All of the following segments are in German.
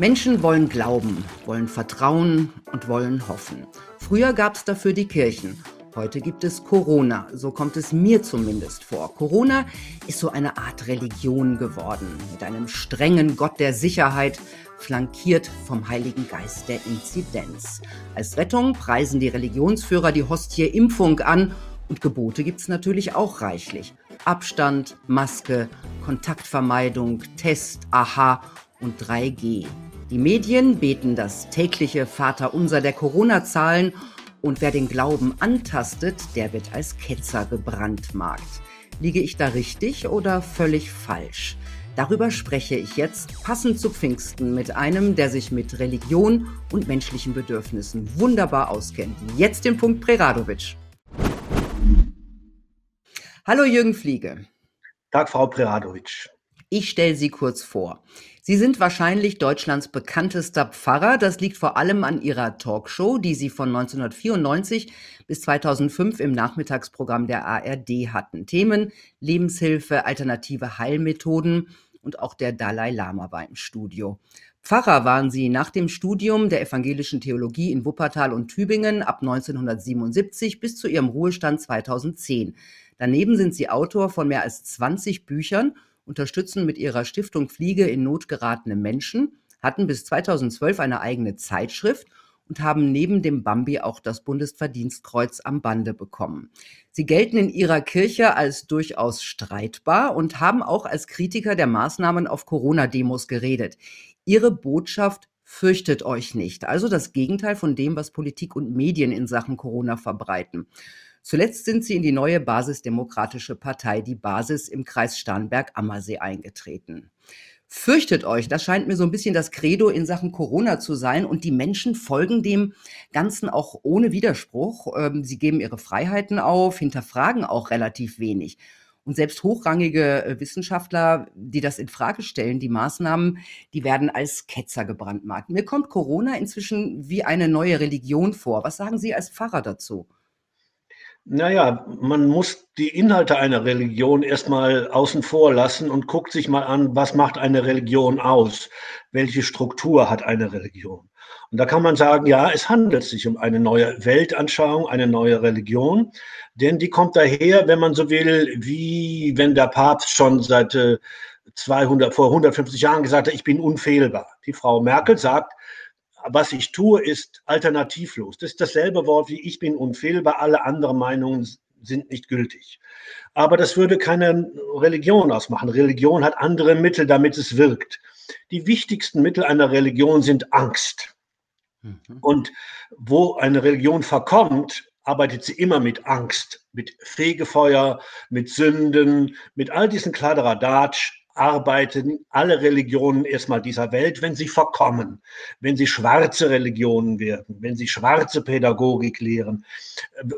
Menschen wollen glauben, wollen vertrauen und wollen hoffen. Früher gab es dafür die Kirchen. Heute gibt es Corona, so kommt es mir zumindest vor. Corona ist so eine Art Religion geworden, mit einem strengen Gott der Sicherheit, flankiert vom Heiligen Geist der Inzidenz. Als Rettung preisen die Religionsführer die Hostie Impfung an und Gebote gibt es natürlich auch reichlich. Abstand, Maske, Kontaktvermeidung, Test, Aha und 3G. Die Medien beten das tägliche Vaterunser der Corona-Zahlen und wer den Glauben antastet, der wird als Ketzer gebrandmarkt. Liege ich da richtig oder völlig falsch? Darüber spreche ich jetzt passend zu Pfingsten mit einem, der sich mit Religion und menschlichen Bedürfnissen wunderbar auskennt. Jetzt den Punkt Preradovic. Hallo Jürgen Fliege. Tag, Frau Preradovic. Ich stelle Sie kurz vor. Sie sind wahrscheinlich Deutschlands bekanntester Pfarrer. Das liegt vor allem an Ihrer Talkshow, die Sie von 1994 bis 2005 im Nachmittagsprogramm der ARD hatten. Themen Lebenshilfe, alternative Heilmethoden und auch der Dalai Lama war im Studio. Pfarrer waren Sie nach dem Studium der evangelischen Theologie in Wuppertal und Tübingen ab 1977 bis zu Ihrem Ruhestand 2010. Daneben sind Sie Autor von mehr als 20 Büchern unterstützen mit ihrer Stiftung Fliege in Not geratene Menschen, hatten bis 2012 eine eigene Zeitschrift und haben neben dem Bambi auch das Bundesverdienstkreuz am Bande bekommen. Sie gelten in ihrer Kirche als durchaus streitbar und haben auch als Kritiker der Maßnahmen auf Corona-Demos geredet. Ihre Botschaft fürchtet euch nicht, also das Gegenteil von dem, was Politik und Medien in Sachen Corona verbreiten. Zuletzt sind sie in die neue Basisdemokratische Partei, die Basis im Kreis Starnberg-Ammersee eingetreten. Fürchtet euch, das scheint mir so ein bisschen das Credo in Sachen Corona zu sein und die Menschen folgen dem Ganzen auch ohne Widerspruch. Ähm, sie geben ihre Freiheiten auf, hinterfragen auch relativ wenig. Und selbst hochrangige äh, Wissenschaftler, die das in Frage stellen, die Maßnahmen, die werden als Ketzer gebrandmarkt. Mir kommt Corona inzwischen wie eine neue Religion vor. Was sagen Sie als Pfarrer dazu? Naja, man muss die Inhalte einer Religion erstmal außen vor lassen und guckt sich mal an, was macht eine Religion aus? Welche Struktur hat eine Religion? Und da kann man sagen, ja, es handelt sich um eine neue Weltanschauung, eine neue Religion, denn die kommt daher, wenn man so will, wie wenn der Papst schon seit 200, äh, vor 150 Jahren gesagt hat, ich bin unfehlbar. Die Frau Merkel sagt, was ich tue, ist alternativlos. Das ist dasselbe Wort wie ich bin unfehlbar, alle anderen Meinungen sind nicht gültig. Aber das würde keine Religion ausmachen. Religion hat andere Mittel, damit es wirkt. Die wichtigsten Mittel einer Religion sind Angst. Mhm. Und wo eine Religion verkommt, arbeitet sie immer mit Angst, mit Fegefeuer, mit Sünden, mit all diesen Kladderadatsch, arbeiten alle Religionen erstmal dieser Welt, wenn sie verkommen, wenn sie schwarze Religionen werden, wenn sie schwarze Pädagogik lehren,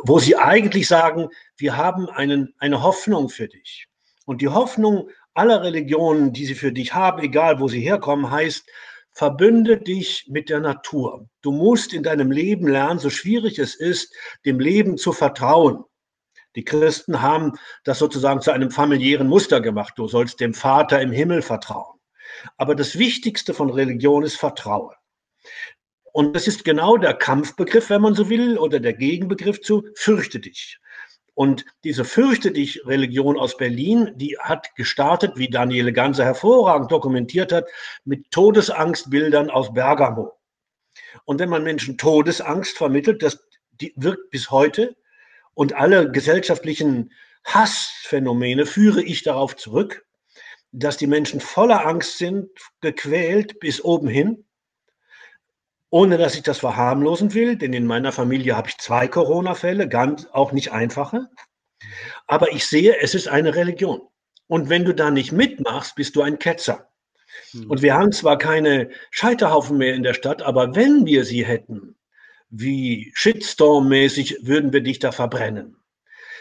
wo sie eigentlich sagen, wir haben einen, eine Hoffnung für dich. Und die Hoffnung aller Religionen, die sie für dich haben, egal wo sie herkommen, heißt, verbünde dich mit der Natur. Du musst in deinem Leben lernen, so schwierig es ist, dem Leben zu vertrauen. Die Christen haben das sozusagen zu einem familiären Muster gemacht. Du sollst dem Vater im Himmel vertrauen. Aber das Wichtigste von Religion ist Vertrauen. Und das ist genau der Kampfbegriff, wenn man so will, oder der Gegenbegriff zu fürchte dich. Und diese fürchte dich Religion aus Berlin, die hat gestartet, wie Daniele Ganser hervorragend dokumentiert hat, mit Todesangstbildern aus Bergamo. Und wenn man Menschen Todesangst vermittelt, das wirkt bis heute, und alle gesellschaftlichen Hassphänomene führe ich darauf zurück, dass die Menschen voller Angst sind, gequält bis oben hin, ohne dass ich das verharmlosen will, denn in meiner Familie habe ich zwei Corona-Fälle, ganz auch nicht einfache. Aber ich sehe, es ist eine Religion. Und wenn du da nicht mitmachst, bist du ein Ketzer. Hm. Und wir haben zwar keine Scheiterhaufen mehr in der Stadt, aber wenn wir sie hätten, wie Shitstorm-mäßig würden wir dich da verbrennen.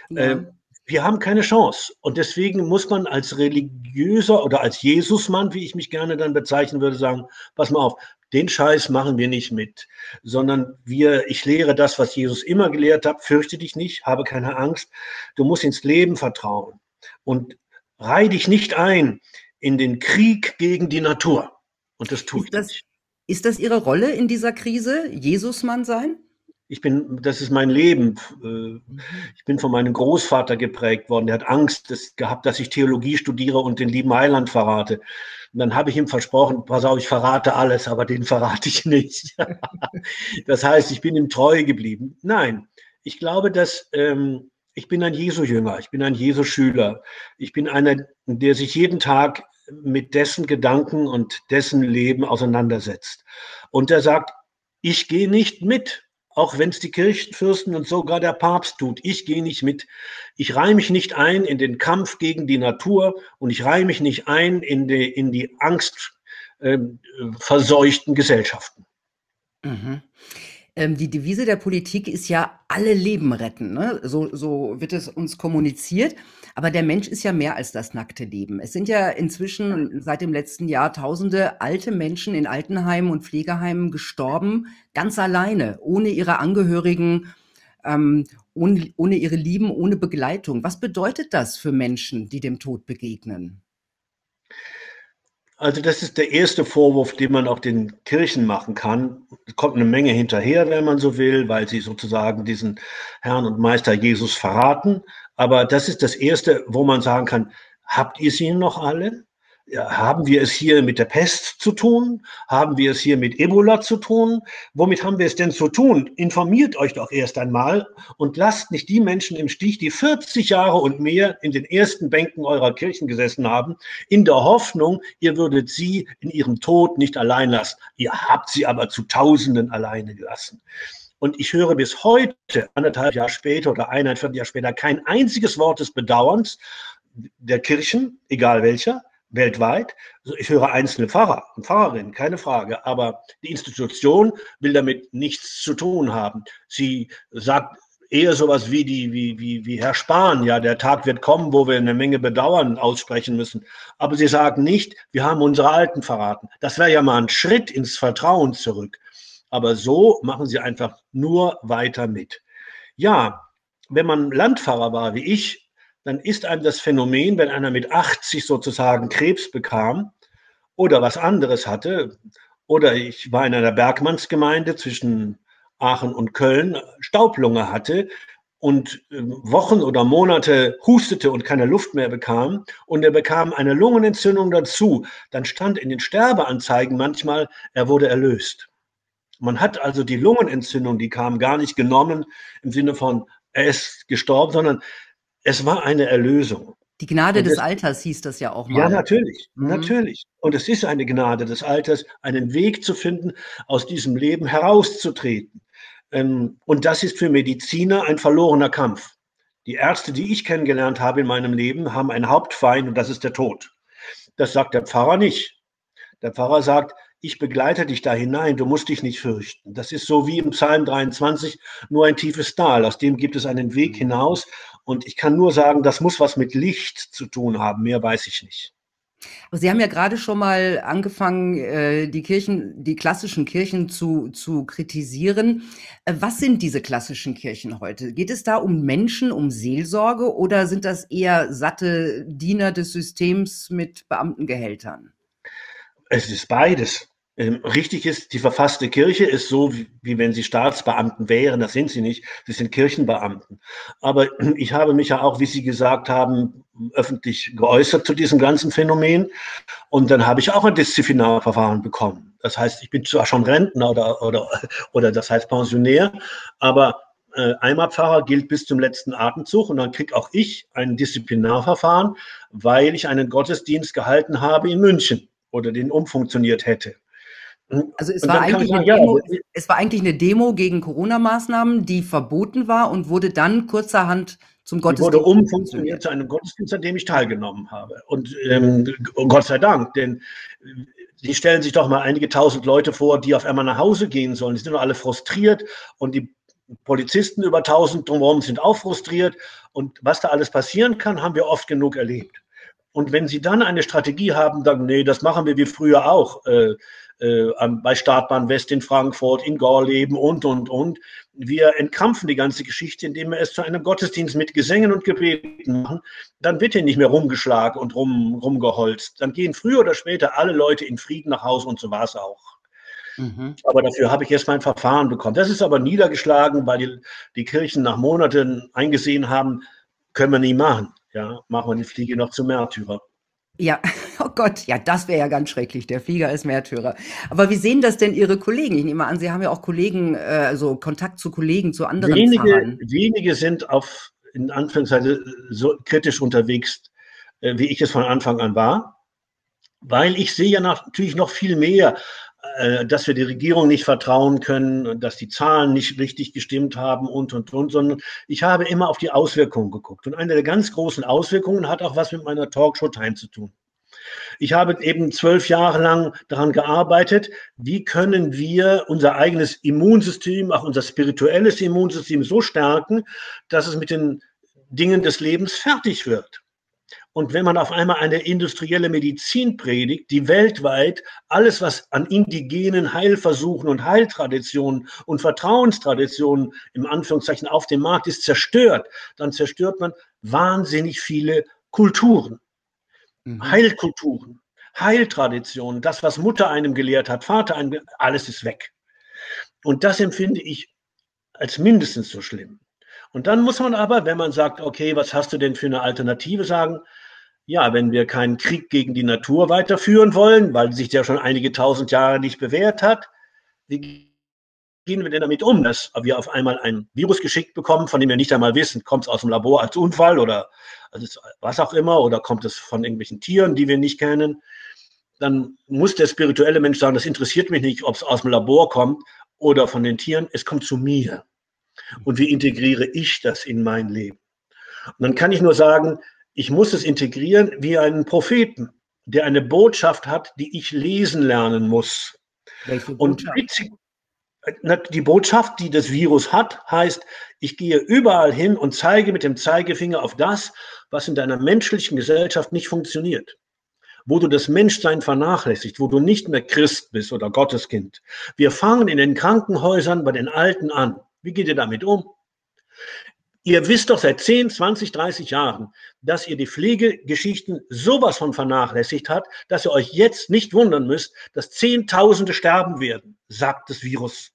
Ja. Äh, wir haben keine Chance. Und deswegen muss man als religiöser oder als Jesusmann, wie ich mich gerne dann bezeichnen würde, sagen, pass mal auf, den Scheiß machen wir nicht mit, sondern wir, ich lehre das, was Jesus immer gelehrt hat, fürchte dich nicht, habe keine Angst, du musst ins Leben vertrauen und reih dich nicht ein in den Krieg gegen die Natur. Und das tue ich das, nicht. Ist das Ihre Rolle in dieser Krise, Jesusmann sein? ich bin, das ist mein Leben. Äh, ich bin von meinem Großvater geprägt worden. Der hat Angst gehabt, dass ich Theologie studiere und den lieben Heiland verrate. Und dann habe ich ihm versprochen, pass auf, ich verrate alles, aber den verrate ich nicht. das heißt, ich bin ihm treu geblieben. Nein, ich glaube, dass ähm, ich bin ein Jesu-Jünger, ich bin ein Jesu-Schüler. Ich bin einer, der sich jeden Tag mit dessen Gedanken und dessen Leben auseinandersetzt. Und der sagt, ich gehe nicht mit, auch wenn es die Kirchenfürsten und sogar der Papst tut. Ich gehe nicht mit. Ich reihe mich nicht ein in den Kampf gegen die Natur und ich reihe mich nicht ein in die, in die angstverseuchten ähm, äh, Gesellschaften. Mhm. Ähm, die Devise der Politik ist ja alle Leben retten. Ne? So, so wird es uns kommuniziert. Aber der Mensch ist ja mehr als das nackte Leben. Es sind ja inzwischen seit dem letzten Jahr tausende alte Menschen in Altenheimen und Pflegeheimen gestorben, ganz alleine, ohne ihre Angehörigen, ähm, ohne, ohne ihre Lieben, ohne Begleitung. Was bedeutet das für Menschen, die dem Tod begegnen? Also das ist der erste Vorwurf, den man auch den Kirchen machen kann. Es kommt eine Menge hinterher, wenn man so will, weil sie sozusagen diesen Herrn und Meister Jesus verraten. Aber das ist das erste, wo man sagen kann, habt ihr sie noch alle? haben wir es hier mit der Pest zu tun? Haben wir es hier mit Ebola zu tun? Womit haben wir es denn zu tun? Informiert euch doch erst einmal und lasst nicht die Menschen im Stich, die 40 Jahre und mehr in den ersten Bänken eurer Kirchen gesessen haben, in der Hoffnung, ihr würdet sie in ihrem Tod nicht allein lassen. Ihr habt sie aber zu Tausenden alleine gelassen. Und ich höre bis heute, anderthalb Jahre später oder eineinviertel Jahr später, kein einziges Wort des Bedauerns der Kirchen, egal welcher, weltweit. Ich höre einzelne Pfarrer und Pfarrerinnen, keine Frage, aber die Institution will damit nichts zu tun haben. Sie sagt eher sowas wie die, wie, wie, wie Herr Spahn, ja, der Tag wird kommen, wo wir eine Menge Bedauern aussprechen müssen. Aber sie sagen nicht, wir haben unsere Alten verraten. Das wäre ja mal ein Schritt ins Vertrauen zurück. Aber so machen sie einfach nur weiter mit. Ja, wenn man Landpfarrer war wie ich, dann ist einem das Phänomen, wenn einer mit 80 sozusagen Krebs bekam oder was anderes hatte, oder ich war in einer Bergmannsgemeinde zwischen Aachen und Köln, Staublunge hatte und ähm, Wochen oder Monate hustete und keine Luft mehr bekam und er bekam eine Lungenentzündung dazu, dann stand in den Sterbeanzeigen manchmal, er wurde erlöst. Man hat also die Lungenentzündung, die kam gar nicht genommen im Sinne von, er ist gestorben, sondern es war eine Erlösung. Die Gnade und des das, Alters hieß das ja auch mal. Ja, natürlich, mhm. natürlich. Und es ist eine Gnade des Alters, einen Weg zu finden, aus diesem Leben herauszutreten. Ähm, und das ist für Mediziner ein verlorener Kampf. Die Ärzte, die ich kennengelernt habe in meinem Leben, haben einen Hauptfeind und das ist der Tod. Das sagt der Pfarrer nicht. Der Pfarrer sagt, ich begleite dich da hinein, du musst dich nicht fürchten. Das ist so wie im Psalm 23, nur ein tiefes Tal, aus dem gibt es einen Weg mhm. hinaus und ich kann nur sagen, das muss was mit Licht zu tun haben, mehr weiß ich nicht. Aber Sie haben ja gerade schon mal angefangen, äh, die Kirchen, die klassischen Kirchen zu, zu kritisieren. Äh, was sind diese klassischen Kirchen heute? Geht es da um Menschen, um Seelsorge oder sind das eher satte Diener des Systems mit Beamtengehältern? Es ist beides. Ähm, richtig ist, die verfasste Kirche ist so, wie, wie, wenn sie Staatsbeamten wären. Das sind sie nicht. Sie sind Kirchenbeamten. Aber ich habe mich ja auch, wie Sie gesagt haben, öffentlich geäußert zu diesem ganzen Phänomen. Und dann habe ich auch ein Disziplinarverfahren bekommen. Das heißt, ich bin zwar schon Rentner oder, oder, oder das heißt Pensionär, aber äh, Eimerpfarrer gilt bis zum letzten Atemzug und dann kriege auch ich ein Disziplinarverfahren, weil ich einen Gottesdienst gehalten habe in München oder den umfunktioniert hätte. Also es war, eigentlich sagen, Demo, ja, es war eigentlich eine Demo gegen Corona-Maßnahmen, die verboten war und wurde dann kurzerhand zum Gottesdienst. Wurde umfunktioniert zu einem Gottesdienst, an dem ich teilgenommen habe. Und ähm, Gott sei Dank, denn die stellen sich doch mal einige tausend Leute vor, die auf einmal nach Hause gehen sollen. Die sind doch alle frustriert und die Polizisten über tausend drumherum sind auch frustriert. Und was da alles passieren kann, haben wir oft genug erlebt. Und wenn Sie dann eine Strategie haben, dann, nee, das machen wir wie früher auch. Äh, äh, bei Startbahn West in Frankfurt, in Gorleben und, und, und. Wir entkrampfen die ganze Geschichte, indem wir es zu einem Gottesdienst mit Gesängen und Gebeten machen. Dann wird hier nicht mehr rumgeschlagen und rum, rumgeholzt. Dann gehen früher oder später alle Leute in Frieden nach Hause und so war es auch. Mhm. Aber dafür habe ich erst mein Verfahren bekommen. Das ist aber niedergeschlagen, weil die, die Kirchen nach Monaten eingesehen haben, können wir nie machen. Ja, machen wir die Fliege noch zum Märtyrer. Ja, oh Gott, ja, das wäre ja ganz schrecklich. Der Flieger ist Märtyrer. Aber wie sehen das denn Ihre Kollegen? Ich nehme an, Sie haben ja auch Kollegen, also Kontakt zu Kollegen, zu anderen wenige. Wenige sind auf, in Anführungszeichen, so kritisch unterwegs, äh, wie ich es von Anfang an war. Weil ich sehe ja natürlich noch viel mehr dass wir die Regierung nicht vertrauen können, dass die Zahlen nicht richtig gestimmt haben und, und, und, sondern ich habe immer auf die Auswirkungen geguckt. Und eine der ganz großen Auswirkungen hat auch was mit meiner Talkshow Time zu tun. Ich habe eben zwölf Jahre lang daran gearbeitet, wie können wir unser eigenes Immunsystem, auch unser spirituelles Immunsystem so stärken, dass es mit den Dingen des Lebens fertig wird. Und wenn man auf einmal eine industrielle Medizin predigt, die weltweit alles, was an indigenen Heilversuchen und Heiltraditionen und Vertrauenstraditionen im Anführungszeichen auf dem Markt ist, zerstört, dann zerstört man wahnsinnig viele Kulturen, mhm. Heilkulturen, Heiltraditionen, das, was Mutter einem gelehrt hat, Vater einem, alles ist weg. Und das empfinde ich als mindestens so schlimm. Und dann muss man aber, wenn man sagt, okay, was hast du denn für eine Alternative, sagen, ja, wenn wir keinen Krieg gegen die Natur weiterführen wollen, weil sich der schon einige tausend Jahre nicht bewährt hat, wie gehen wir denn damit um, dass wir auf einmal ein Virus geschickt bekommen, von dem wir nicht einmal wissen, kommt es aus dem Labor als Unfall oder was auch immer, oder kommt es von irgendwelchen Tieren, die wir nicht kennen, dann muss der spirituelle Mensch sagen, das interessiert mich nicht, ob es aus dem Labor kommt oder von den Tieren, es kommt zu mir. Und wie integriere ich das in mein Leben? Und dann kann ich nur sagen, ich muss es integrieren wie einen Propheten, der eine Botschaft hat, die ich lesen lernen muss. Welche Und die Botschaft, die das Virus hat, heißt, ich gehe überall hin und zeige mit dem Zeigefinger auf das, was in deiner menschlichen Gesellschaft nicht funktioniert. Wo du das Menschsein vernachlässigt, wo du nicht mehr Christ bist oder Gotteskind. Wir fangen in den Krankenhäusern bei den Alten an. Wie geht ihr damit um? Ihr wisst doch seit 10, 20, 30 Jahren, dass ihr die Pflegegeschichten sowas von vernachlässigt habt, dass ihr euch jetzt nicht wundern müsst, dass Zehntausende sterben werden, sagt das Virus.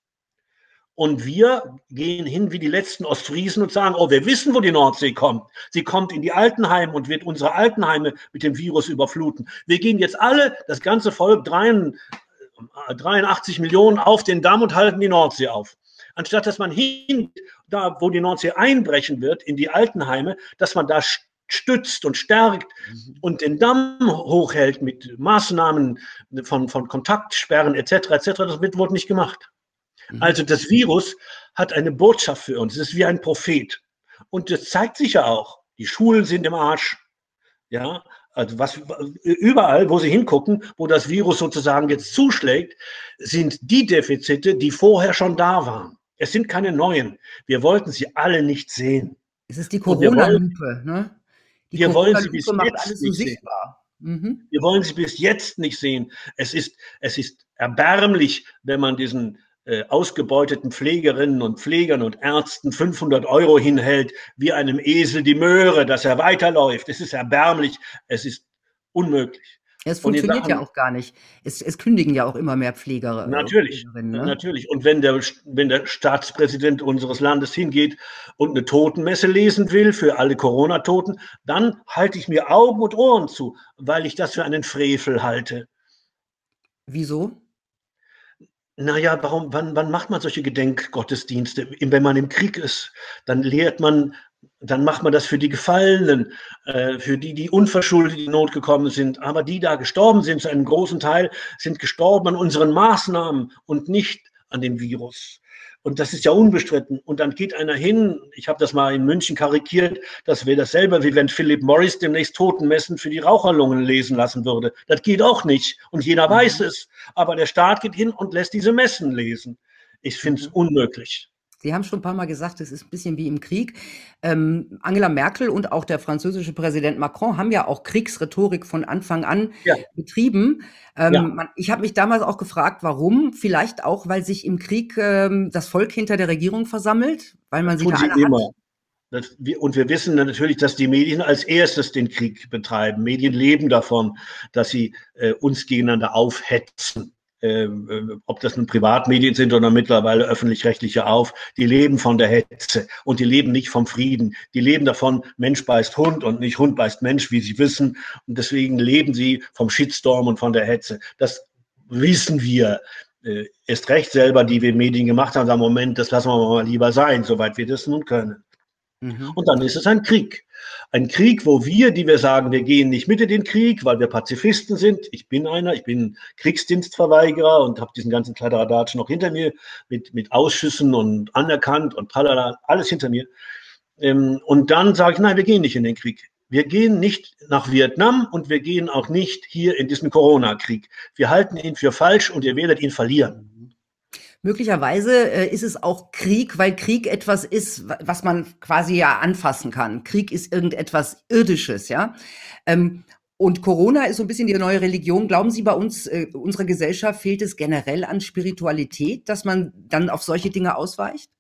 Und wir gehen hin wie die letzten Ostfriesen und sagen, oh, wir wissen, wo die Nordsee kommt. Sie kommt in die Altenheime und wird unsere Altenheime mit dem Virus überfluten. Wir gehen jetzt alle, das ganze Volk, 83 Millionen auf den Damm und halten die Nordsee auf anstatt dass man hin, da wo die Nordsee einbrechen wird, in die Altenheime, dass man da stützt und stärkt mhm. und den Damm hochhält mit Maßnahmen von, von Kontaktsperren etc. etc. Das wird, wurde nicht gemacht. Mhm. Also das Virus hat eine Botschaft für uns. Es ist wie ein Prophet. Und das zeigt sich ja auch. Die Schulen sind im Arsch. Ja, also was überall, wo sie hingucken, wo das Virus sozusagen jetzt zuschlägt, sind die Defizite, die vorher schon da waren. Es sind keine neuen. Wir wollten sie alle nicht sehen. Es ist die Corona-Lupe, ne? Die wir wollen sie bis jetzt nicht sehen. Mhm. Wir wollen sie bis jetzt nicht sehen. Es ist, es ist erbärmlich, wenn man diesen äh, ausgebeuteten Pflegerinnen und Pflegern und Ärzten 500 Euro hinhält, wie einem Esel die Möhre, dass er weiterläuft. Es ist erbärmlich. Es ist unmöglich. Es funktioniert ja auch gar nicht. Es, es, kündigen ja auch immer mehr Pfleger. Natürlich, ne? natürlich. Und wenn der, wenn der Staatspräsident unseres Landes hingeht und eine Totenmesse lesen will für alle Corona-Toten, dann halte ich mir Augen und Ohren zu, weil ich das für einen Frevel halte. Wieso? Naja, warum, wann, wann macht man solche Gedenkgottesdienste? Wenn man im Krieg ist, dann lehrt man dann macht man das für die Gefallenen, äh, für die, die unverschuldet in Not gekommen sind. Aber die da gestorben sind, zu einem großen Teil, sind gestorben an unseren Maßnahmen und nicht an dem Virus. Und das ist ja unbestritten. Und dann geht einer hin, ich habe das mal in München karikiert, das wäre dasselbe, wie wenn Philip Morris demnächst Totenmessen für die Raucherlungen lesen lassen würde. Das geht auch nicht. Und jeder mhm. weiß es. Aber der Staat geht hin und lässt diese Messen lesen. Ich finde es unmöglich. Sie haben schon ein paar Mal gesagt, es ist ein bisschen wie im Krieg. Ähm, Angela Merkel und auch der französische Präsident Macron haben ja auch Kriegsrhetorik von Anfang an ja. betrieben. Ähm, ja. man, ich habe mich damals auch gefragt, warum? Vielleicht auch, weil sich im Krieg ähm, das Volk hinter der Regierung versammelt, weil man sie da alle immer. Das, wir, und wir wissen natürlich, dass die Medien als erstes den Krieg betreiben. Medien leben davon, dass sie äh, uns gegeneinander aufhetzen. Ähm, äh, ob das nun Privatmedien sind oder mittlerweile öffentlich-rechtliche auf, die leben von der Hetze und die leben nicht vom Frieden. Die leben davon, Mensch beißt Hund und nicht Hund beißt Mensch, wie sie wissen. Und deswegen leben sie vom Shitstorm und von der Hetze. Das wissen wir äh, recht selber, die wir Medien gemacht haben, sagen, Moment, das lassen wir mal lieber sein, soweit wir das nun können. Mhm. Und dann ist es ein Krieg. Ein Krieg, wo wir, die wir sagen, wir gehen nicht mit in den Krieg, weil wir Pazifisten sind. Ich bin einer, ich bin Kriegsdienstverweigerer und habe diesen ganzen Kladderadatsch noch hinter mir mit, mit Ausschüssen und anerkannt und tralala, alles hinter mir. Ähm, und dann sage ich, nein, wir gehen nicht in den Krieg. Wir gehen nicht nach Vietnam und wir gehen auch nicht hier in diesen Corona-Krieg. Wir halten ihn für falsch und ihr werdet ihn verlieren. Möglicherweise äh, ist es auch Krieg, weil Krieg etwas ist, was man quasi ja anfassen kann. Krieg ist irgendetwas Irdisches, ja. Ähm, und Corona ist so ein bisschen die neue Religion. Glauben Sie, bei uns, äh, unserer Gesellschaft fehlt es generell an Spiritualität, dass man dann auf solche Dinge ausweicht?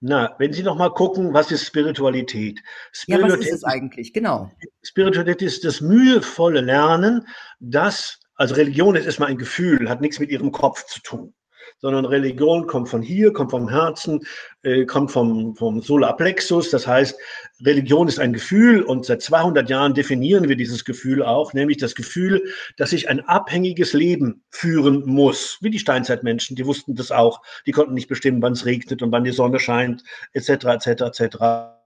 Na, wenn Sie noch mal gucken, was ist Spiritualität? Spiritualität ja, was ist es eigentlich? Genau. Spiritualität ist das mühevolle Lernen, dass, also Religion ist erstmal ein Gefühl, hat nichts mit Ihrem Kopf zu tun sondern Religion kommt von hier, kommt vom Herzen, äh, kommt vom, vom Solarplexus. Das heißt, Religion ist ein Gefühl und seit 200 Jahren definieren wir dieses Gefühl auch, nämlich das Gefühl, dass ich ein abhängiges Leben führen muss, wie die Steinzeitmenschen, die wussten das auch, die konnten nicht bestimmen, wann es regnet und wann die Sonne scheint, etc., etc., etc.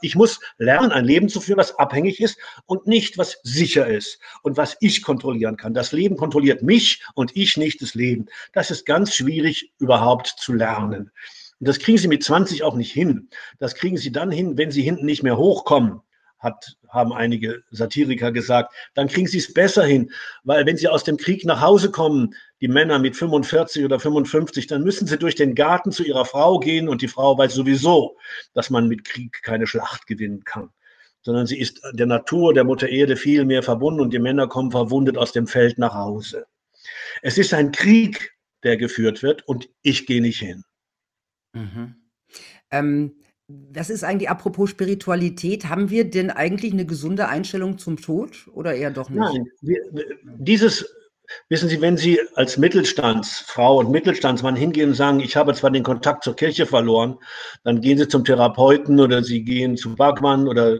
Ich muss lernen, ein Leben zu führen, was abhängig ist und nicht, was sicher ist und was ich kontrollieren kann. Das Leben kontrolliert mich und ich nicht das Leben. Das ist ganz schwierig überhaupt zu lernen. Und das kriegen Sie mit 20 auch nicht hin. Das kriegen Sie dann hin, wenn Sie hinten nicht mehr hochkommen hat, haben einige Satiriker gesagt, dann kriegen sie es besser hin. Weil wenn sie aus dem Krieg nach Hause kommen, die Männer mit 45 oder 55, dann müssen sie durch den Garten zu ihrer Frau gehen und die Frau weiß sowieso, dass man mit Krieg keine Schlacht gewinnen kann. Sondern sie ist der Natur, der Mutter Erde viel mehr verbunden und die Männer kommen verwundet aus dem Feld nach Hause. Es ist ein Krieg, der geführt wird und ich gehe nicht hin. Mhm. Ähm, was ist eigentlich, apropos Spiritualität, haben wir denn eigentlich eine gesunde Einstellung zum Tod oder eher doch nicht? Nein, dieses, wissen Sie, wenn Sie als Mittelstandsfrau und Mittelstandsmann hingehen und sagen, ich habe zwar den Kontakt zur Kirche verloren, dann gehen Sie zum Therapeuten oder Sie gehen zu Bergmann oder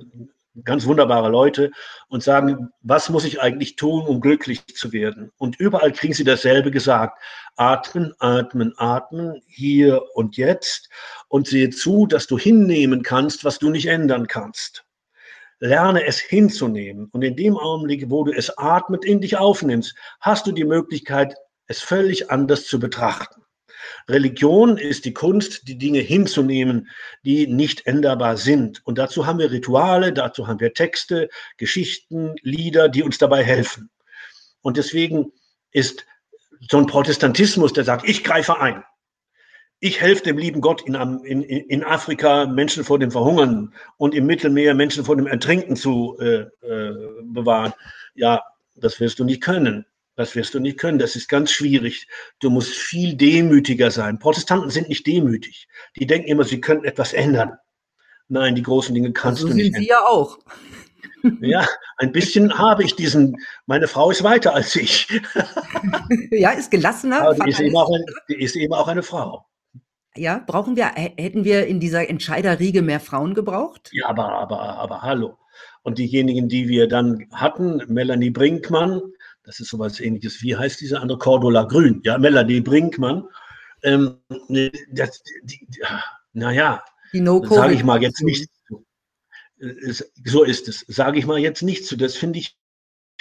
ganz wunderbare Leute und sagen, was muss ich eigentlich tun, um glücklich zu werden? Und überall kriegen sie dasselbe gesagt. Atmen, atmen, atmen, hier und jetzt und sehe zu, dass du hinnehmen kannst, was du nicht ändern kannst. Lerne es hinzunehmen. Und in dem Augenblick, wo du es atmet, in dich aufnimmst, hast du die Möglichkeit, es völlig anders zu betrachten. Religion ist die Kunst, die Dinge hinzunehmen, die nicht änderbar sind. Und dazu haben wir Rituale, dazu haben wir Texte, Geschichten, Lieder, die uns dabei helfen. Und deswegen ist so ein Protestantismus, der sagt, ich greife ein. Ich helfe dem lieben Gott in, in, in Afrika Menschen vor dem Verhungern und im Mittelmeer Menschen vor dem Ertrinken zu äh, äh, bewahren. Ja, das wirst du nicht können. Das wirst du nicht können. Das ist ganz schwierig. Du musst viel demütiger sein. Protestanten sind nicht demütig. Die denken immer, sie könnten etwas ändern. Nein, die großen Dinge kannst also du nicht. So sind Sie ja auch. Ja, ein bisschen habe ich diesen. Meine Frau ist weiter als ich. Ja, ist gelassener. Aber die ist, eben auch, eine, die ist eben auch eine Frau. Ja, brauchen wir, hätten wir in dieser Entscheiderriege mehr Frauen gebraucht? Ja, aber, aber, aber hallo. Und diejenigen, die wir dann hatten, Melanie Brinkmann, das ist sowas ähnliches. Wie heißt diese andere? Cordula Grün. Ja, Melanie Brinkmann. Ähm, das, die, die, naja, no sage ich mal jetzt nicht. So ist es. Sage ich mal jetzt nicht zu. Das finde ich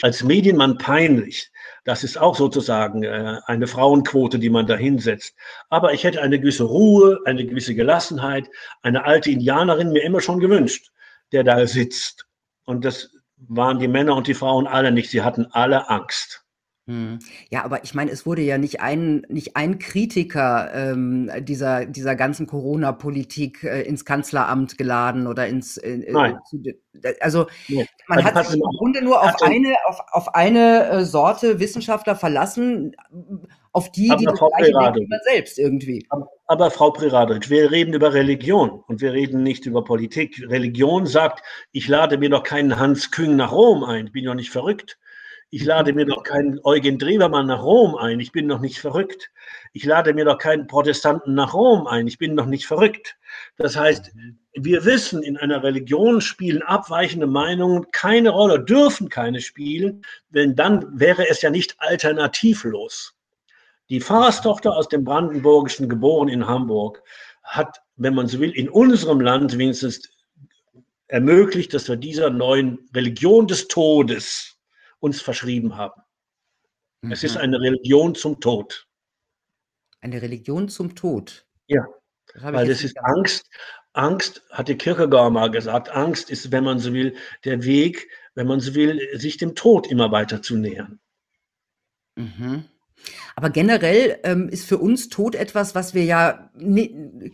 als Medienmann peinlich. Das ist auch sozusagen äh, eine Frauenquote, die man da hinsetzt. Aber ich hätte eine gewisse Ruhe, eine gewisse Gelassenheit, eine alte Indianerin mir immer schon gewünscht, der da sitzt. Und das waren die Männer und die Frauen alle nicht. Sie hatten alle Angst. Hm. Ja, aber ich meine, es wurde ja nicht ein, nicht ein Kritiker ähm, dieser, dieser ganzen Corona-Politik äh, ins Kanzleramt geladen oder ins. Äh, äh Nein. Zu, also nee. man also hat sich im Grunde nur auf eine, auf, auf eine äh, Sorte Wissenschaftler verlassen, auf die, aber die das gleiche denken wie man selbst irgendwie. Aber, aber Frau Preradovic, wir reden über Religion und wir reden nicht über Politik. Religion sagt, ich lade mir doch keinen Hans Küng nach Rom ein, ich bin doch nicht verrückt Ich lade mir doch keinen Eugen Drewermann nach Rom ein. Ich bin noch nicht verrückt. Ich lade mir doch keinen Protestanten nach Rom ein. Ich bin noch nicht verrückt. Das heißt, wir wissen, in einer Religion spielen abweichende Meinungen keine Rolle, dürfen keine spielen, denn dann wäre es ja nicht alternativlos. Die Pfarrerstochter aus dem Brandenburgischen, geboren in Hamburg, hat, wenn man so will, in unserem Land wenigstens ermöglicht, dass wir dieser neuen Religion des Todes uns verschrieben haben. Mhm. Es ist mhm. eine Religion zum Tod. Eine Religion zum Tod. Ja, das weil das ist Angst. Angst, hat die Kierkegaard mal gesagt, Angst ist, wenn man so will, der Weg, wenn man so will, sich dem Tod immer weiter zu nähern. Mhm. Aber generell ähm, ist für uns Tod etwas, was wir ja, ne,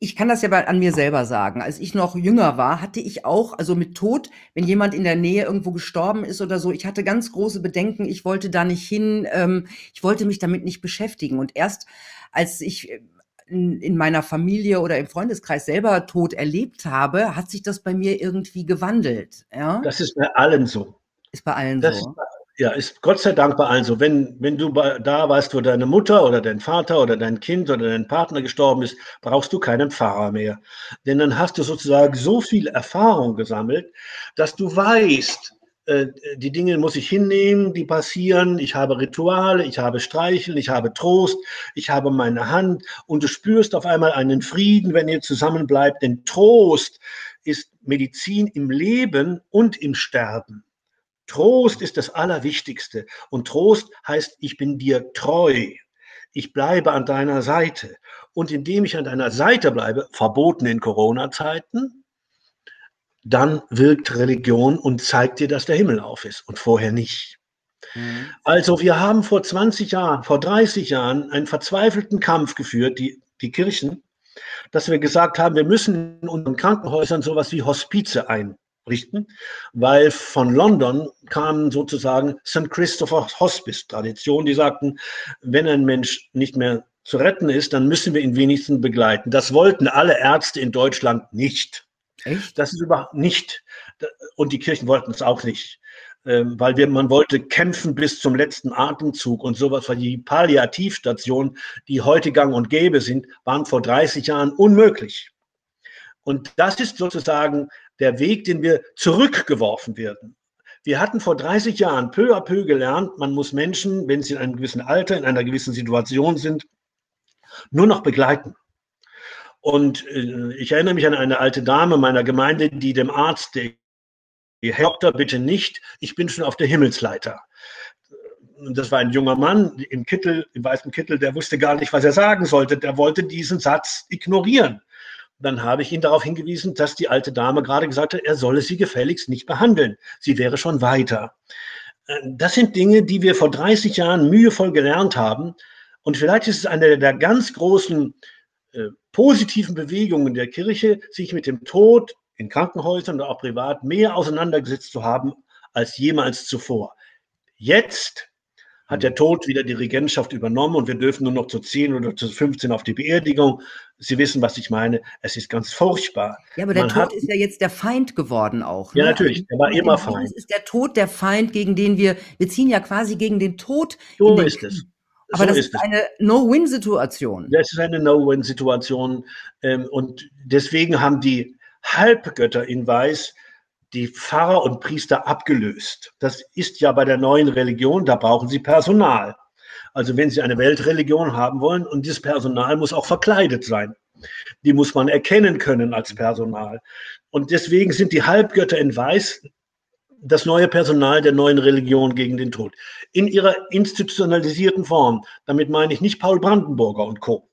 ich kann das ja bei, an mir selber sagen. Als ich noch jünger war, hatte ich auch, also mit Tod, wenn jemand in der Nähe irgendwo gestorben ist oder so, ich hatte ganz große Bedenken, ich wollte da nicht hin, ähm, ich wollte mich damit nicht beschäftigen. Und erst als ich äh, in, in meiner Familie oder im Freundeskreis selber Tod erlebt habe, hat sich das bei mir irgendwie gewandelt. Ja? Das ist bei allen so. Ist bei allen das so. Ja, ist Gott sei Dank bei allen so. Wenn, wenn du da warst, wo deine Mutter oder dein Vater oder dein Kind oder dein Partner gestorben ist, brauchst du keinen Pfarrer mehr. Denn dann hast du sozusagen so viel Erfahrung gesammelt, dass du weißt, äh, die Dinge muss ich hinnehmen, die passieren. Ich habe Rituale, ich habe Streicheln, ich habe Trost, ich habe meine Hand und du spürst auf einmal einen Frieden, wenn ihr zusammen bleibt. Denn Trost ist Medizin im Leben und im Sterben. Trost ist das Allerwichtigste. Und Trost heißt, ich bin dir treu. Ich bleibe an deiner Seite. Und indem ich an deiner Seite bleibe, verboten in Corona-Zeiten, dann wirkt Religion und zeigt dir, dass der Himmel auf ist und vorher nicht. Mhm. Also wir haben vor 20 Jahren, vor 30 Jahren einen verzweifelten Kampf geführt, die, die Kirchen, dass wir gesagt haben, wir müssen in unseren Krankenhäusern sowas wie Hospize ein, richten, weil von London kam sozusagen St. Christopher's Hospice Tradition, die sagten, wenn ein Mensch nicht mehr zu retten ist, dann müssen wir ihn wenigstens begleiten. Das wollten alle Ärzte in Deutschland nicht. Echt? Das ist überhaupt nicht. Und die Kirchen wollten es auch nicht. Ähm, weil wir, man wollte kämpfen bis zum letzten Atemzug und sowas, weil die Palliativstationen, die heute gang und gäbe sind, waren vor 30 Jahren unmöglich. Und das ist sozusagen der Weg, den wir zurückgeworfen werden. Wir hatten vor 30 Jahren peu à peu gelernt, man muss Menschen, wenn sie in einem gewissen Alter, in einer gewissen Situation sind, nur noch begleiten. Und äh, ich erinnere mich an eine alte Dame meiner Gemeinde, die dem Arzt, der Herr Doktor, bitte nicht, ich bin schon auf der Himmelsleiter. Das war ein junger Mann im Kittel, im weißen Kittel, der wusste gar nicht, was er sagen sollte. Der wollte diesen Satz ignorieren dann habe ich ihn darauf hingewiesen, dass die alte Dame gerade gesagt hat, er solle sie gefälligst nicht behandeln. Sie wäre schon weiter. Äh, das sind Dinge, die wir vor 30 Jahren mühevoll gelernt haben. Und vielleicht ist es eine der ganz großen äh, positiven Bewegungen der Kirche, sich mit dem Tod in Krankenhäusern oder auch privat mehr auseinandergesetzt zu haben als jemals zuvor. Jetzt hat der Tod wieder die Regentschaft übernommen und wir dürfen nur noch zu 10 oder zu 15 auf die Beerdigung. Sie wissen, was ich meine. Es ist ganz furchtbar. Ja, aber der Man Tod hat, ist ja jetzt der Feind geworden auch. Ne? Ja, natürlich. Er war immer Feind. Es ist der Tod der Feind, gegen den wir, wir ziehen ja quasi gegen den Tod. So den ist es. Aber so das ist, ist eine No-Win-Situation. Das ist eine No-Win-Situation. Ähm, und deswegen haben die Halbgötter in Weiß die Pfarrer und Priester abgelöst. Das ist ja bei der neuen Religion, da brauchen sie Personal. Also wenn Sie eine Weltreligion haben wollen und dieses Personal muss auch verkleidet sein. Die muss man erkennen können als Personal. Und deswegen sind die Halbgötter in Weiß das neue Personal der neuen Religion gegen den Tod. In ihrer institutionalisierten Form. Damit meine ich nicht Paul Brandenburger und Co.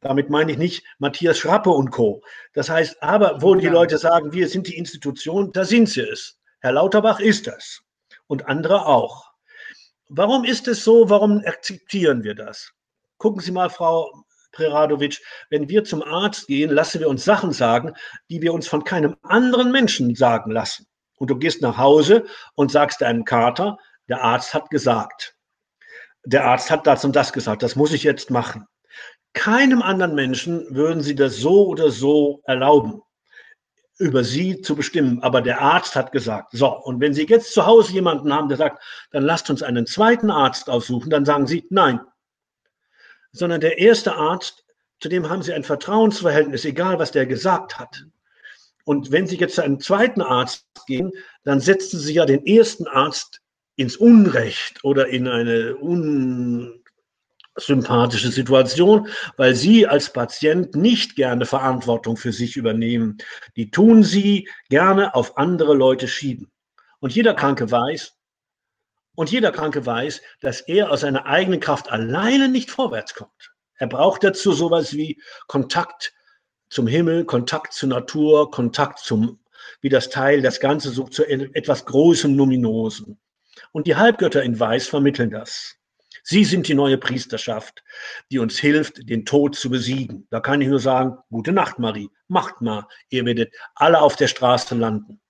Damit meine ich nicht Matthias Schrappe und Co. Das heißt, aber wo die Leute sagen, wir sind die Institution, da sind sie es. Herr Lauterbach ist das. Und andere auch. Warum ist es so? Warum akzeptieren wir das? Gucken Sie mal, Frau Preradovic, wenn wir zum Arzt gehen, lassen wir uns Sachen sagen, die wir uns von keinem anderen Menschen sagen lassen. Und du gehst nach Hause und sagst deinem Kater, der Arzt hat gesagt. Der Arzt hat das und das gesagt, das muss ich jetzt machen. Keinem anderen Menschen würden sie das so oder so erlauben. über sie zu bestimmen. Aber der Arzt hat gesagt, so, und wenn Sie jetzt zu Hause jemanden haben, der sagt, dann lasst uns einen zweiten Arzt aussuchen, dann sagen Sie, nein. Sondern der erste Arzt, zu dem haben Sie ein Vertrauensverhältnis, egal was der gesagt hat. Und wenn Sie jetzt zu einem zweiten Arzt gehen, dann setzen Sie ja den ersten Arzt ins Unrecht oder in eine un sympathische Situation, weil Sie als Patient nicht gerne Verantwortung für sich übernehmen. Die tun Sie gerne auf andere Leute schieben. Und jeder Kranke weiß, und jeder Kranke weiß, dass er aus seiner eigenen Kraft alleine nicht vorwärts kommt. Er braucht dazu sowas wie Kontakt zum Himmel, Kontakt zur Natur, Kontakt zum, wie das Teil, das Ganze sucht zu etwas Großem, Luminosen. Und die Halbgötter in Weiß vermitteln das. Sie sind die neue Priesterschaft, die uns hilft, den Tod zu besiegen. Da kann ich nur sagen, gute Nacht, Marie. Macht mal. Ihr werdet alle auf der Straße landen.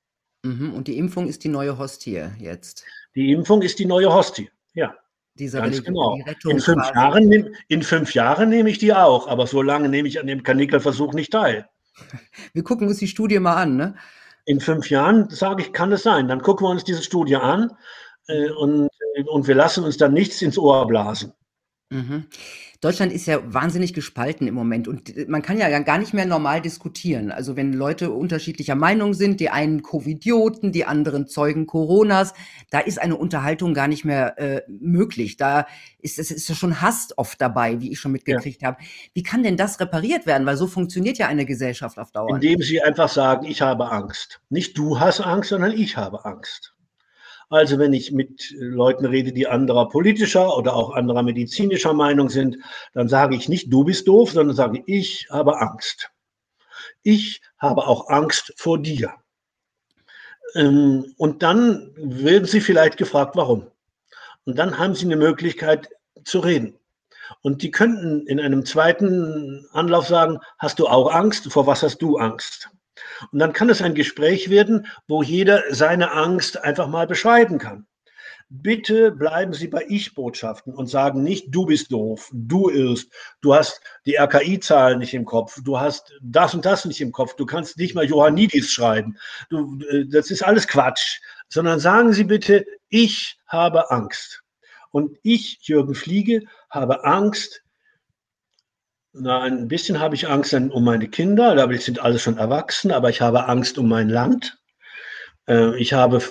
Mhm. Und die Impfung ist die neue Hostie jetzt. Die Impfung ist die neue Hostie, ja. Diese Ganz genau. In fünf, Jahren, in fünf Jahren nehme ich die auch, aber so lange nehme ich an dem Kanickelversuch nicht teil. Wir gucken uns die Studie mal an, ne? In fünf Jahren, sage ich, kann es sein. Dann gucken wir uns diese Studie an äh, und und wir lassen uns dann nichts ins Ohr blasen. Mhm. Deutschland ist ja wahnsinnig gespalten im Moment und äh, man kann ja gar nicht mehr normal diskutieren. Also wenn Leute unterschiedlicher Meinung sind, die einen Covidioten, die anderen Zeugen Coronas, da ist eine Unterhaltung gar nicht mehr äh, möglich. Da ist es ist schon Hass oft dabei, wie ich schon mitgekriegt ja. habe. Wie kann denn das repariert werden? Weil so funktioniert ja eine Gesellschaft auf Dauer. Indem sie einfach sagen, ich habe Angst. Nicht du hast Angst, sondern ich habe Angst. Also wenn ich mit Leuten rede, die anderer politischer oder auch anderer medizinischer Meinung sind, dann sage ich nicht, du bist doof, sondern sage ich habe Angst. Ich habe auch Angst vor dir. Ähm, und dann werden sie vielleicht gefragt, warum. Und dann haben sie eine Möglichkeit zu reden. Und die könnten in einem zweiten Anlauf sagen, hast du auch Angst? Vor was hast du Angst? Und dann kann es ein Gespräch werden, wo jeder seine Angst einfach mal beschreiben kann. Bitte bleiben Sie bei Ich-Botschaften und sagen nicht, du bist doof, du irrst, du hast die RKI-Zahlen nicht im Kopf, du hast das und das nicht im Kopf, du kannst nicht mal Johannidis schreiben. Du, äh, das ist alles Quatsch. Sondern sagen Sie bitte, ich habe Angst. Und ich, Jürgen Fliege, habe Angst, na, ein bisschen habe ich Angst um meine Kinder, aber die sind alle schon erwachsen, aber ich habe Angst um mein Land. Äh, ich habe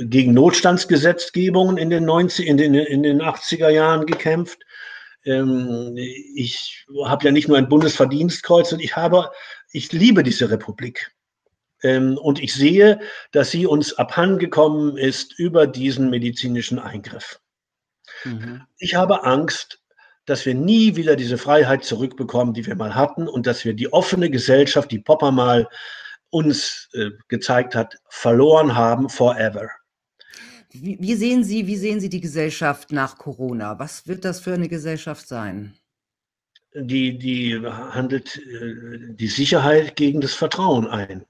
gegen Notstandsgesetzgebungen in den, 90, in den, in den 80er Jahren gekämpft. Ähm, ich habe ja nicht nur ein Bundesverdienstkreuz und ich habe, ich liebe diese Republik. Ähm, und ich sehe, dass sie uns abhandengekommen ist über diesen medizinischen Eingriff. Mhm. Ich habe Angst dass wir nie wieder diese Freiheit zurückbekommen, die wir mal hatten und dass wir die offene Gesellschaft, die Popper mal uns äh, gezeigt hat, verloren haben forever. Wie, wie, sehen Sie, wie sehen Sie die Gesellschaft nach Corona? Was wird das für eine Gesellschaft sein? Die, die handelt äh, die Sicherheit gegen das Vertrauen ein.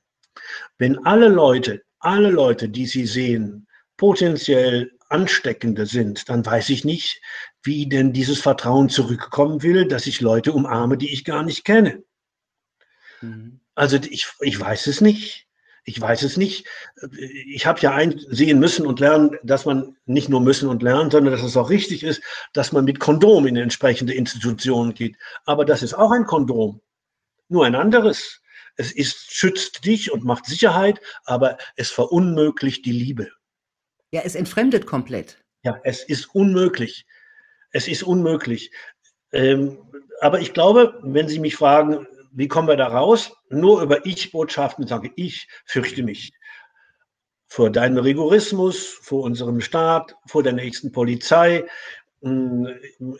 Wenn alle Leute, alle Leute, die Sie sehen, potenziell ansteckende sind, dann weiß ich nicht, wie denn dieses Vertrauen zurückkommen will, dass ich Leute umarme, die ich gar nicht kenne. Mhm. Also ich, ich weiß es nicht. Ich weiß es nicht. Ich habe ja einsehen müssen und lernen, dass man nicht nur müssen und lernen, sondern dass es auch richtig ist, dass man mit Kondom in entsprechende Institutionen geht. Aber das ist auch ein Kondom. Nur ein anderes. Es ist, schützt dich und macht Sicherheit, aber es verunmöglicht die Liebe. Ja, es entfremdet komplett. Ja, es ist unmöglich. Es ist unmöglich. Ähm, aber ich glaube, wenn Sie mich fragen, wie kommen wir da raus? Nur über Ich-Botschaften sage ich, fürchte mich. Vor deinem Rigorismus, vor unserem Staat, vor der nächsten Polizei. Mm,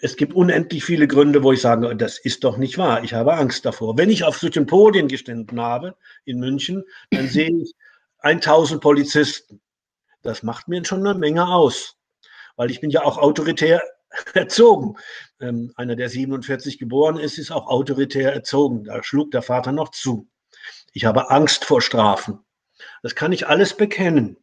es gibt unendlich viele Gründe, wo ich sage, das ist doch nicht wahr. Ich habe Angst davor. Wenn ich auf solchen Podien gestanden habe in München, dann sehe ich 1000 Polizisten. Das macht mir schon eine Menge aus, weil ich bin ja auch autoritär erzogen. Ähm, einer, der 47 geboren ist, ist auch autoritär erzogen. Da schlug der Vater noch zu. Ich habe Angst vor Strafen. Das kann ich alles bekennen,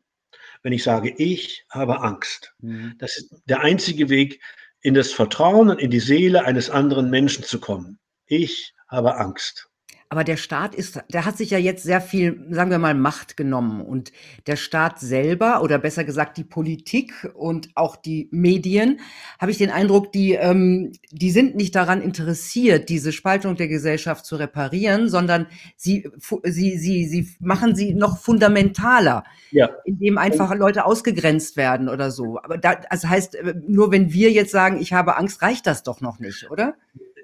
wenn ich sage, ich habe Angst. Mhm. Das ist der einzige Weg, in das Vertrauen und in die Seele eines anderen Menschen zu kommen. Ich habe Angst. Aber der Staat ist, der hat sich ja jetzt sehr viel, sagen wir mal, Macht genommen. Und der Staat selber, oder besser gesagt die Politik und auch die Medien, habe ich den Eindruck, die, ähm, die sind nicht daran interessiert, diese Spaltung der Gesellschaft zu reparieren, sondern sie, sie, sie, sie machen sie noch fundamentaler, ja. indem einfach Leute ausgegrenzt werden oder so. Aber da, das heißt, äh, nur wenn wir jetzt sagen, ich habe Angst, reicht das doch noch nicht, oder?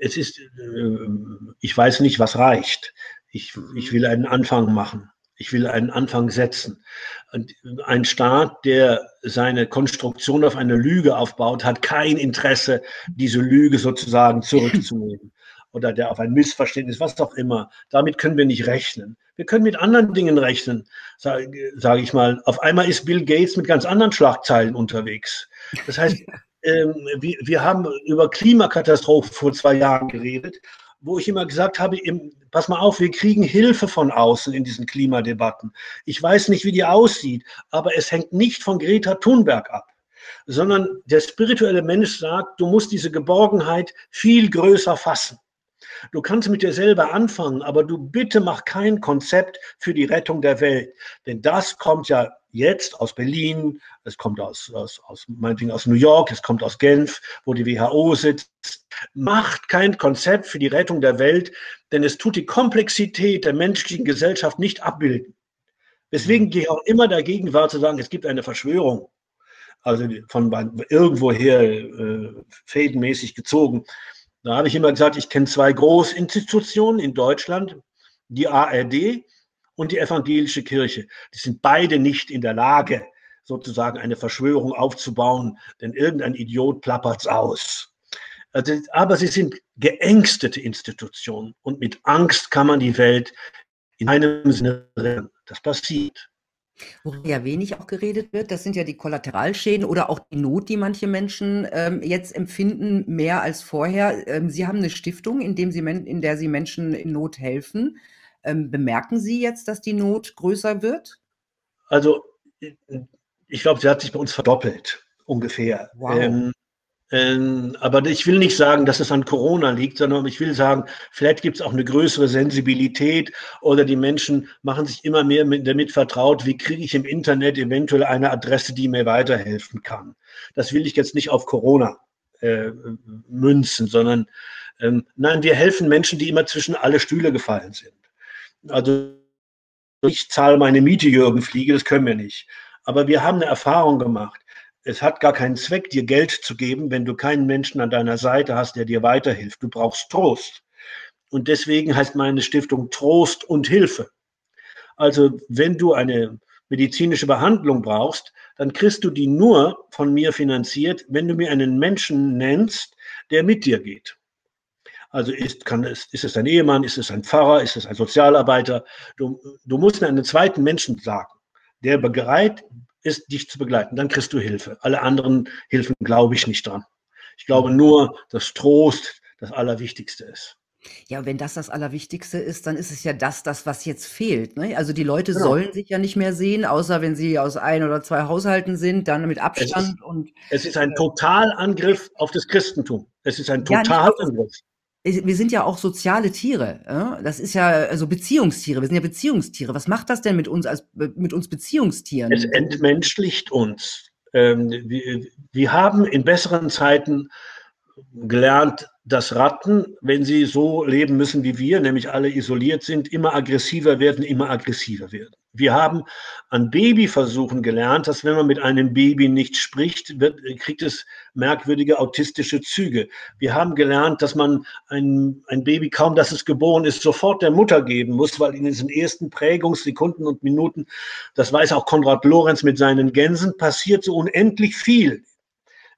Es ist, äh, ich weiß nicht, was reicht. Ich, ich will einen Anfang machen. Ich will einen Anfang setzen. Und ein Staat, der seine Konstruktion auf eine Lüge aufbaut, hat kein Interesse, diese Lüge sozusagen zurückzunehmen. Oder der auf ein Missverständnis, was auch immer. Damit können wir nicht rechnen. Wir können mit anderen Dingen rechnen, sage sag ich mal. Auf einmal ist Bill Gates mit ganz anderen Schlagzeilen unterwegs. Das heißt, wir, wir haben über Klimakatastrophe vor zwei Jahren geredet, wo ich immer gesagt habe, pass mal auf, wir kriegen Hilfe von außen in diesen Klimadebatten. Ich weiß nicht, wie die aussieht, aber es hängt nicht von Greta Thunberg ab, sondern der spirituelle Mensch sagt, du musst diese Geborgenheit viel größer fassen. Du kannst mit dir selber anfangen, aber du bitte mach kein Konzept für die Rettung der Welt. Denn das kommt ja jetzt aus Berlin, es kommt aus, aus, aus, meinetwegen aus New York, es kommt aus Genf, wo die WHO sitzt. Macht kein Konzept für die Rettung der Welt, denn es tut die Komplexität der menschlichen Gesellschaft nicht abbilden. Deswegen gehe ich auch immer dagegen war zu sagen, es gibt eine Verschwörung. Also von irgendwoher äh, fädenmäßig gezogen. Da habe ich immer gesagt, ich kenne zwei Großinstitutionen in Deutschland, die ARD und die evangelische Kirche. Die sind beide nicht in der Lage, sozusagen eine Verschwörung aufzubauen, denn irgendein Idiot plappert's aus. Also, aber sie sind geängstete Institutionen und mit Angst kann man die Welt in einem Sinne retten. Das passiert. Worüber ja wenig auch geredet wird, das sind ja die Kollateralschäden oder auch die Not, die manche Menschen ähm, jetzt empfinden, mehr als vorher. Ähm, Sie haben eine Stiftung, in, dem Sie, in der Sie Menschen in Not helfen. Ähm, bemerken Sie jetzt, dass die Not größer wird? Also, ich glaube, sie hat sich bei uns verdoppelt, ungefähr. Wow. Ähm, aber ich will nicht sagen, dass es an Corona liegt, sondern ich will sagen, vielleicht gibt es auch eine größere Sensibilität oder die Menschen machen sich immer mehr mit, damit vertraut, wie kriege ich im Internet eventuell eine Adresse, die mir weiterhelfen kann. Das will ich jetzt nicht auf Corona äh, münzen, sondern ähm, nein, wir helfen Menschen, die immer zwischen alle Stühle gefallen sind. Also ich zahle meine Miete, Jürgen Fliege, das können wir nicht. Aber wir haben eine Erfahrung gemacht es hat gar keinen Zweck, dir Geld zu geben, wenn du keinen Menschen an deiner Seite hast, der dir weiterhilft. Du brauchst Trost. Und deswegen heißt meine Stiftung Trost und Hilfe. Also wenn du eine medizinische Behandlung brauchst, dann kriegst du die nur von mir finanziert, wenn du mir einen Menschen nennst, der mit dir geht. Also ist, kann es, ist es ein Ehemann, ist es ein Pfarrer, ist es ein Sozialarbeiter? Du, du musst einen zweiten Menschen sagen, der bereit ist, dich zu begleiten. Dann kriegst du Hilfe. Alle anderen Hilfen glaube ich nicht dran. Ich glaube nur, dass Trost das Allerwichtigste ist. Ja, wenn das das Allerwichtigste ist, dann ist es ja das, das was jetzt fehlt. Ne? Also die Leute genau. sollen sich ja nicht mehr sehen, außer wenn sie aus ein oder zwei Haushalten sind, dann mit Abstand es ist, und. Es ist ein äh, Totalangriff auf das Christentum. Es ist ein Totalangriff. Ja, wir sind ja auch soziale Tiere. Das ist ja also Beziehungstiere. Wir sind ja Beziehungstiere. Was macht das denn mit uns als mit uns Beziehungstieren? Es entmenschlicht uns. Ähm, wir haben in besseren Zeiten gelernt, dass Ratten, wenn sie so leben müssen wie wir, nämlich alle isoliert sind, immer aggressiver werden, immer aggressiver werden. Wir haben an Babyversuchen gelernt, dass wenn man mit einem Baby nicht spricht, wird, kriegt es merkwürdige autistische Züge. Wir haben gelernt, dass man ein, ein Baby kaum, dass es geboren ist, sofort der Mutter geben muss, weil in diesen ersten Prägungssekunden und Minuten, das weiß auch Konrad Lorenz mit seinen Gänsen, passiert so unendlich viel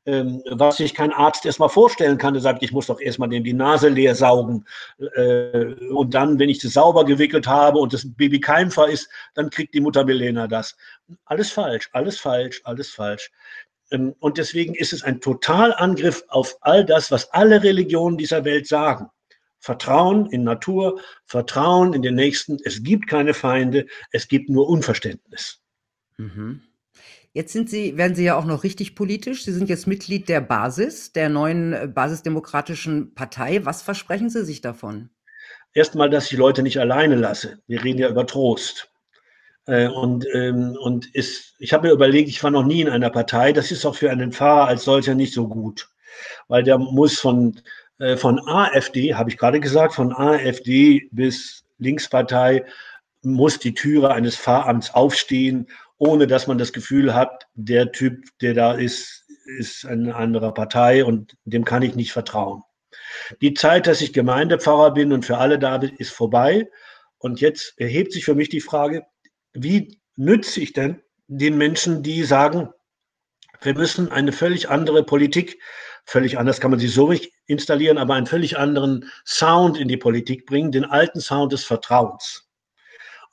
ähm, was sich kein Arzt erstmal vorstellen kann. Der sagt, ich muss doch erstmal die Nase leer saugen. Äh, und dann, wenn ich das sauber gewickelt habe und das Baby keimfrei ist, dann kriegt die Mutter Milena das. Alles falsch, alles falsch, alles falsch. Ähm, und deswegen ist es ein Totalangriff auf all das, was alle Religionen dieser Welt sagen. Vertrauen in Natur, Vertrauen in den Nächsten. Es gibt keine Feinde, es gibt nur Unverständnis. Mhm. Jetzt sind Sie werden Sie ja auch noch richtig politisch. Sie sind jetzt Mitglied der Basis, der neuen äh, basisdemokratischen Partei. Was versprechen Sie sich davon? erstmal, dass ich Leute nicht alleine lasse. Wir reden ja über Trost. Äh, und ähm, und ist, ich habe mir überlegt, ich war noch nie in einer Partei. Das ist auch für einen Fahrer als solcher nicht so gut, weil der muss von, äh, von AfD, habe ich gerade gesagt, von AfD bis Linkspartei muss die Türe eines Fahramts aufstehen, ohne dass man das Gefühl hat, der Typ, der da ist, ist eine andere Partei und dem kann ich nicht vertrauen. Die Zeit, dass ich Gemeindepfarrer bin und für alle da bin, ist vorbei. Und jetzt erhebt sich für mich die Frage, wie nütze ich denn den Menschen, die sagen, wir müssen eine völlig andere Politik, völlig anders kann man sie so nicht installieren, aber einen völlig anderen Sound in die Politik bringen, den alten Sound des Vertrauens.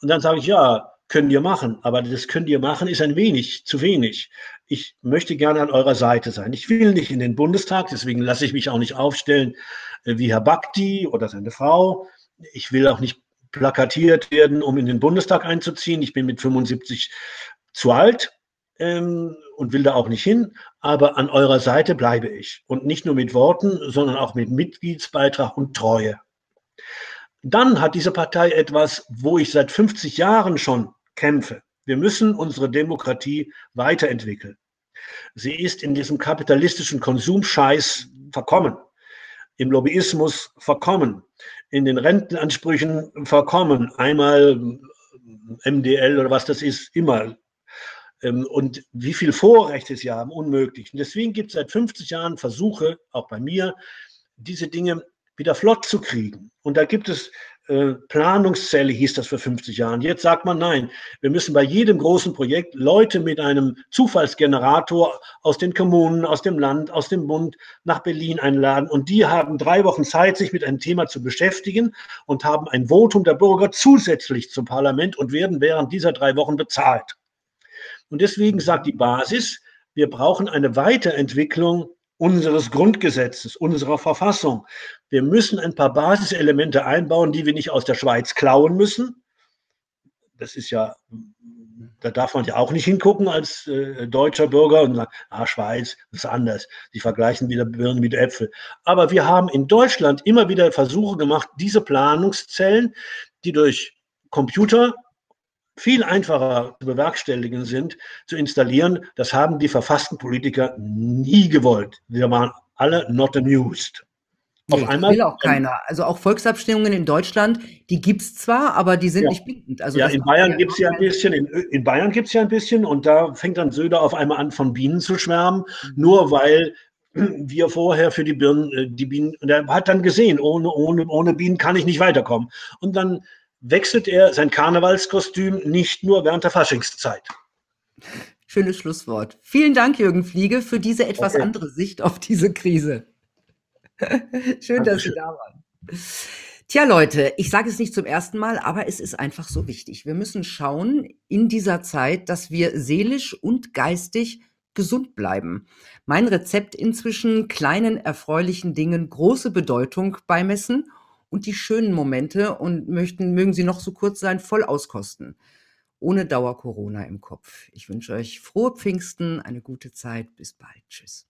Und dann sage ich, ja, könnt ihr machen, aber das könnt ihr machen ist ein wenig, zu wenig. Ich möchte gerne an eurer Seite sein. Ich will nicht in den Bundestag, deswegen lasse ich mich auch nicht aufstellen äh, wie Herr Bakti oder seine Frau. Ich will auch nicht plakatiert werden, um in den Bundestag einzuziehen. Ich bin mit 75 zu alt ähm, und will da auch nicht hin, aber an eurer Seite bleibe ich. Und nicht nur mit Worten, sondern auch mit Mitgliedsbeitrag und Treue. Dann hat diese Partei etwas, wo ich seit 50 Jahren schon kämpfe. Wir müssen unsere Demokratie weiterentwickeln. Sie ist in diesem kapitalistischen Konsumscheiß verkommen, im Lobbyismus verkommen, in den Rentenansprüchen verkommen. Einmal MDL oder was das ist, immer. Ähm, und wie viel Vorrechte sie haben, unmöglich. Und deswegen gibt es seit 50 Jahren Versuche, auch bei mir, diese Dinge wieder flott zu kriegen. Und da gibt es äh, Planungszelle hieß das vor 50 Jahren. Jetzt sagt man nein. Wir müssen bei jedem großen Projekt Leute mit einem Zufallsgenerator aus den Kommunen, aus dem Land, aus dem Bund nach Berlin einladen. Und die haben drei Wochen Zeit, sich mit einem Thema zu beschäftigen und haben ein Votum der Bürger zusätzlich zum Parlament und werden während dieser drei Wochen bezahlt. Und deswegen sagt die Basis, wir brauchen eine Weiterentwicklung unseres Grundgesetzes, unserer Verfassung. Wir müssen ein paar Basiselemente einbauen, die wir nicht aus der Schweiz klauen müssen. Das ist ja, da darf man ja auch nicht hingucken als äh, deutscher Bürger und sagen, ah, Schweiz, das ist anders. Sie vergleichen wieder Birnen mit Äpfel. Aber wir haben in Deutschland immer wieder Versuche gemacht, diese Planungszellen, die durch Computer viel einfacher zu bewerkstelligen sind, zu installieren. Das haben die verfassten Politiker nie gewollt. Wir waren alle not amused. Auf nee, einmal, will auch keiner. Also auch Volksabstimmungen in Deutschland, die gibt es zwar, aber die sind ja. nicht bindend. Also ja, in Bayern gibt es ja ein bisschen, in, in Bayern gibt es ja ein bisschen und da fängt dann Söder auf einmal an, von Bienen zu schwärmen, mhm. nur weil wir vorher für die Birnen, äh, die Bienen, der hat dann gesehen, ohne, ohne, ohne Bienen kann ich nicht weiterkommen. Und dann wechselt er sein Karnevalskostüm nicht nur während der Faschingszeit. Schönes Schlusswort. Vielen Dank, Jürgen Fliege, für diese etwas okay. andere Sicht auf diese Krise. Schön, dass Sie da waren. Tja, Leute, ich sage es nicht zum ersten Mal, aber es ist einfach so wichtig. Wir müssen schauen in dieser Zeit, dass wir seelisch und geistig gesund bleiben. Mein Rezept inzwischen kleinen erfreulichen Dingen große Bedeutung beimessen und die schönen Momente und möchten, mögen sie noch so kurz sein, voll auskosten. Ohne Dauer Corona im Kopf. Ich wünsche euch frohe Pfingsten, eine gute Zeit. Bis bald. Tschüss.